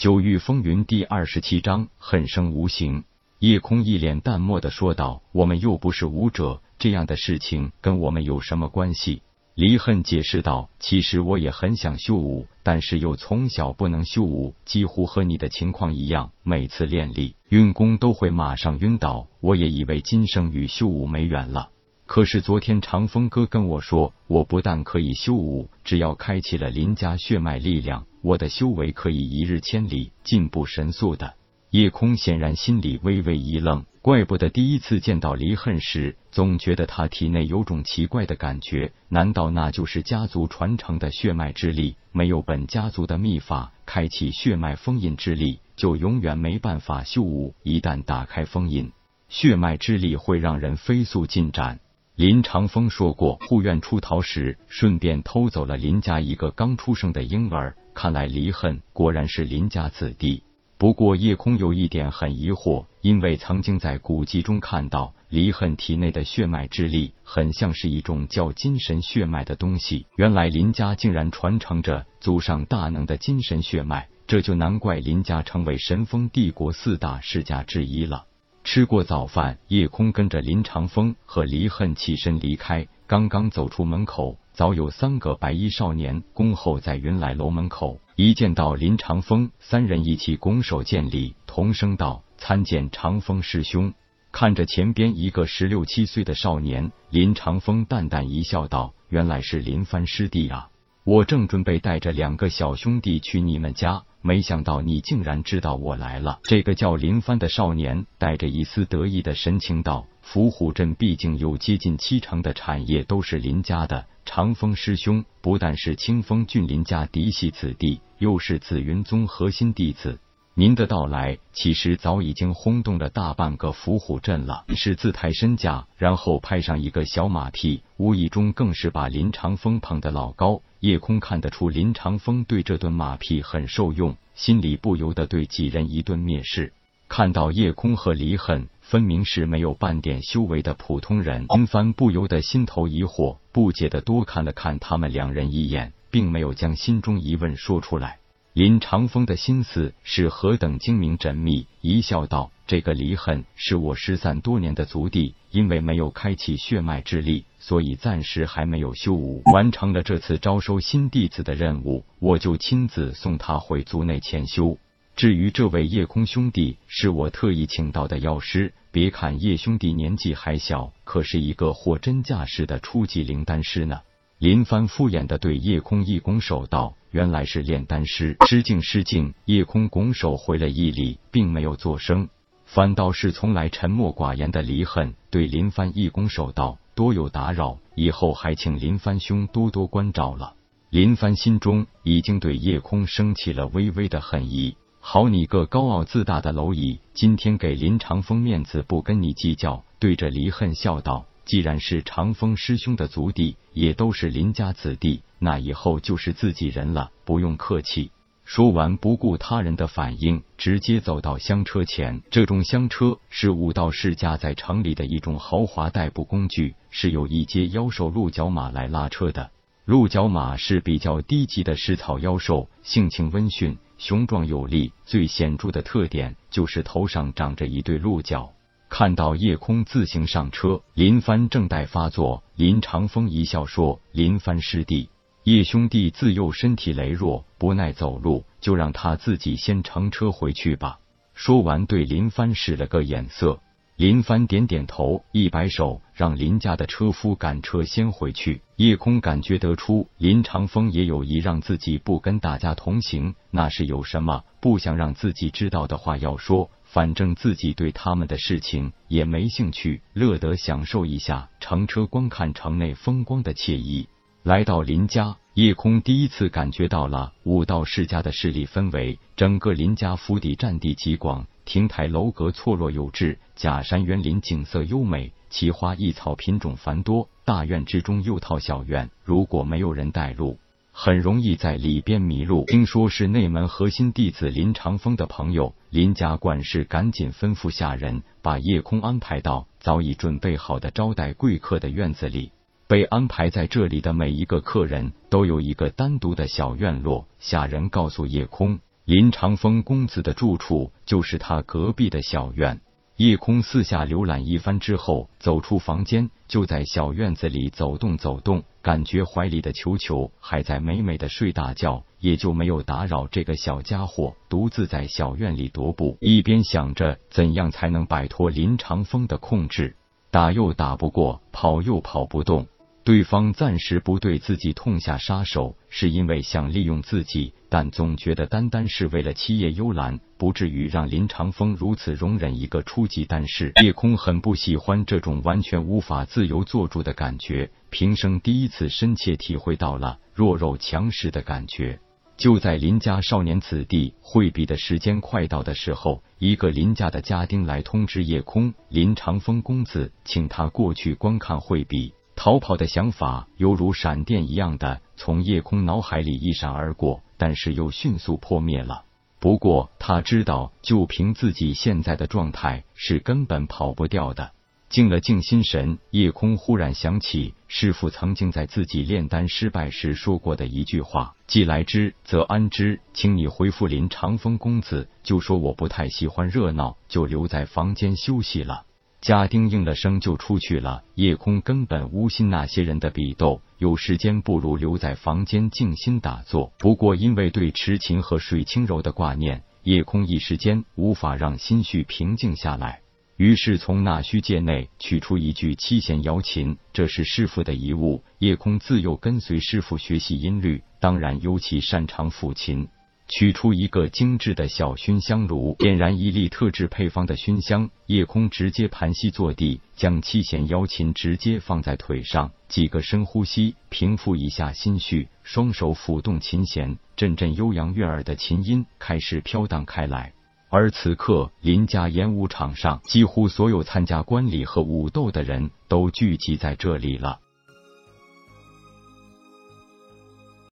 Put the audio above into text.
九域风云第二十七章恨生无形。夜空一脸淡漠的说道：“我们又不是武者，这样的事情跟我们有什么关系？”离恨解释道：“其实我也很想修武，但是又从小不能修武，几乎和你的情况一样，每次练力运功都会马上晕倒。我也以为今生与修武没缘了。”可是昨天长风哥跟我说，我不但可以修武，只要开启了林家血脉力量，我的修为可以一日千里，进步神速的。夜空显然心里微微一愣，怪不得第一次见到离恨时，总觉得他体内有种奇怪的感觉。难道那就是家族传承的血脉之力？没有本家族的秘法，开启血脉封印之力，就永远没办法修武。一旦打开封印，血脉之力会让人飞速进展。林长风说过，护院出逃时顺便偷走了林家一个刚出生的婴儿。看来离恨果然是林家子弟。不过叶空有一点很疑惑，因为曾经在古籍中看到离恨体内的血脉之力，很像是一种叫金神血脉的东西。原来林家竟然传承着祖上大能的金神血脉，这就难怪林家成为神风帝国四大世家之一了。吃过早饭，叶空跟着林长风和离恨起身离开。刚刚走出门口，早有三个白衣少年恭候在云来楼门口。一见到林长风，三人一起拱手见礼，同声道：“参见长风师兄。”看着前边一个十六七岁的少年，林长风淡淡一笑，道：“原来是林帆师弟啊！我正准备带着两个小兄弟去你们家。”没想到你竟然知道我来了。这个叫林帆的少年带着一丝得意的神情道：“伏虎镇毕竟有接近七成的产业都是林家的，长风师兄不但是清风郡林家嫡系子弟，又是紫云宗核心弟子。您的到来，其实早已经轰动了大半个伏虎镇了。是自抬身价，然后拍上一个小马屁，无意中更是把林长风捧得老高。”叶空看得出林长风对这顿马屁很受用，心里不由得对几人一顿蔑视。看到叶空和离恨分明是没有半点修为的普通人，林帆不由得心头疑惑，不解的多看了看他们两人一眼，并没有将心中疑问说出来。林长风的心思是何等精明缜密，一笑道。这个离恨是我失散多年的族弟，因为没有开启血脉之力，所以暂时还没有修武。完成了这次招收新弟子的任务，我就亲自送他回族内潜修。至于这位夜空兄弟，是我特意请到的药师。别看叶兄弟年纪还小，可是一个货真价实的初级灵丹师呢。林帆敷衍的对叶空一拱手道：“原来是炼丹师，失敬失敬。”叶空拱手回了一礼，并没有作声。反倒是从来沉默寡言的离恨对林帆一拱手道：“多有打扰，以后还请林帆兄多多关照了。”林帆心中已经对夜空升起了微微的恨意。好你个高傲自大的蝼蚁，今天给林长风面子不跟你计较，对着离恨笑道：“既然是长风师兄的族弟，也都是林家子弟，那以后就是自己人了，不用客气。”说完，不顾他人的反应，直接走到香车前。这种香车是武道世家在城里的一种豪华代步工具，是由一阶妖兽鹿角马来拉车的。鹿角马是比较低级的食草妖兽，性情温驯，雄壮有力。最显著的特点就是头上长着一对鹿角。看到夜空自行上车，林帆正待发作，林长风一笑说：“林帆师弟。”叶兄弟自幼身体羸弱，不耐走路，就让他自己先乘车回去吧。说完，对林帆使了个眼色。林帆点点头，一摆手，让林家的车夫赶车先回去。叶空感觉得出林长风也有意让自己不跟大家同行，那是有什么不想让自己知道的话要说。反正自己对他们的事情也没兴趣，乐得享受一下乘车观看城内风光的惬意。来到林家，叶空第一次感觉到了武道世家的势力氛围。整个林家府邸占地极广，亭台楼阁错落有致，假山园林景色优美，奇花异草品种繁多。大院之中又套小院，如果没有人带路，很容易在里边迷路。听说是内门核心弟子林长风的朋友，林家管事赶紧吩咐下人把叶空安排到早已准备好的招待贵客的院子里。被安排在这里的每一个客人都有一个单独的小院落。下人告诉叶空，林长风公子的住处就是他隔壁的小院。叶空四下浏览一番之后，走出房间，就在小院子里走动走动，感觉怀里的球球还在美美的睡大觉，也就没有打扰这个小家伙独自在小院里踱步，一边想着怎样才能摆脱林长风的控制，打又打不过，跑又跑不动。对方暂时不对自己痛下杀手，是因为想利用自己，但总觉得单单是为了七叶幽兰，不至于让林长风如此容忍一个初级丹士。叶空很不喜欢这种完全无法自由做主的感觉，平生第一次深切体会到了弱肉强食的感觉。就在林家少年子弟会比的时间快到的时候，一个林家的家丁来通知叶空，林长风公子请他过去观看会比。逃跑的想法犹如闪电一样的从夜空脑海里一闪而过，但是又迅速破灭了。不过他知道，就凭自己现在的状态，是根本跑不掉的。静了静心神，夜空忽然想起师傅曾经在自己炼丹失败时说过的一句话：“既来之，则安之。”请你回复林长风公子，就说我不太喜欢热闹，就留在房间休息了。家丁应了声就出去了。夜空根本无心那些人的比斗，有时间不如留在房间静心打坐。不过因为对痴情和水清柔的挂念，夜空一时间无法让心绪平静下来。于是从纳虚界内取出一具七弦瑶琴，这是师傅的遗物。夜空自幼跟随师傅学习音律，当然尤其擅长抚琴。取出一个精致的小熏香炉，点燃一粒特制配方的熏香。夜空直接盘膝坐地，将七弦瑶琴直接放在腿上，几个深呼吸，平复一下心绪，双手抚动琴弦，阵阵悠扬悦耳的琴音开始飘荡开来。而此刻，林家演武场上，几乎所有参加观礼和武斗的人都聚集在这里了。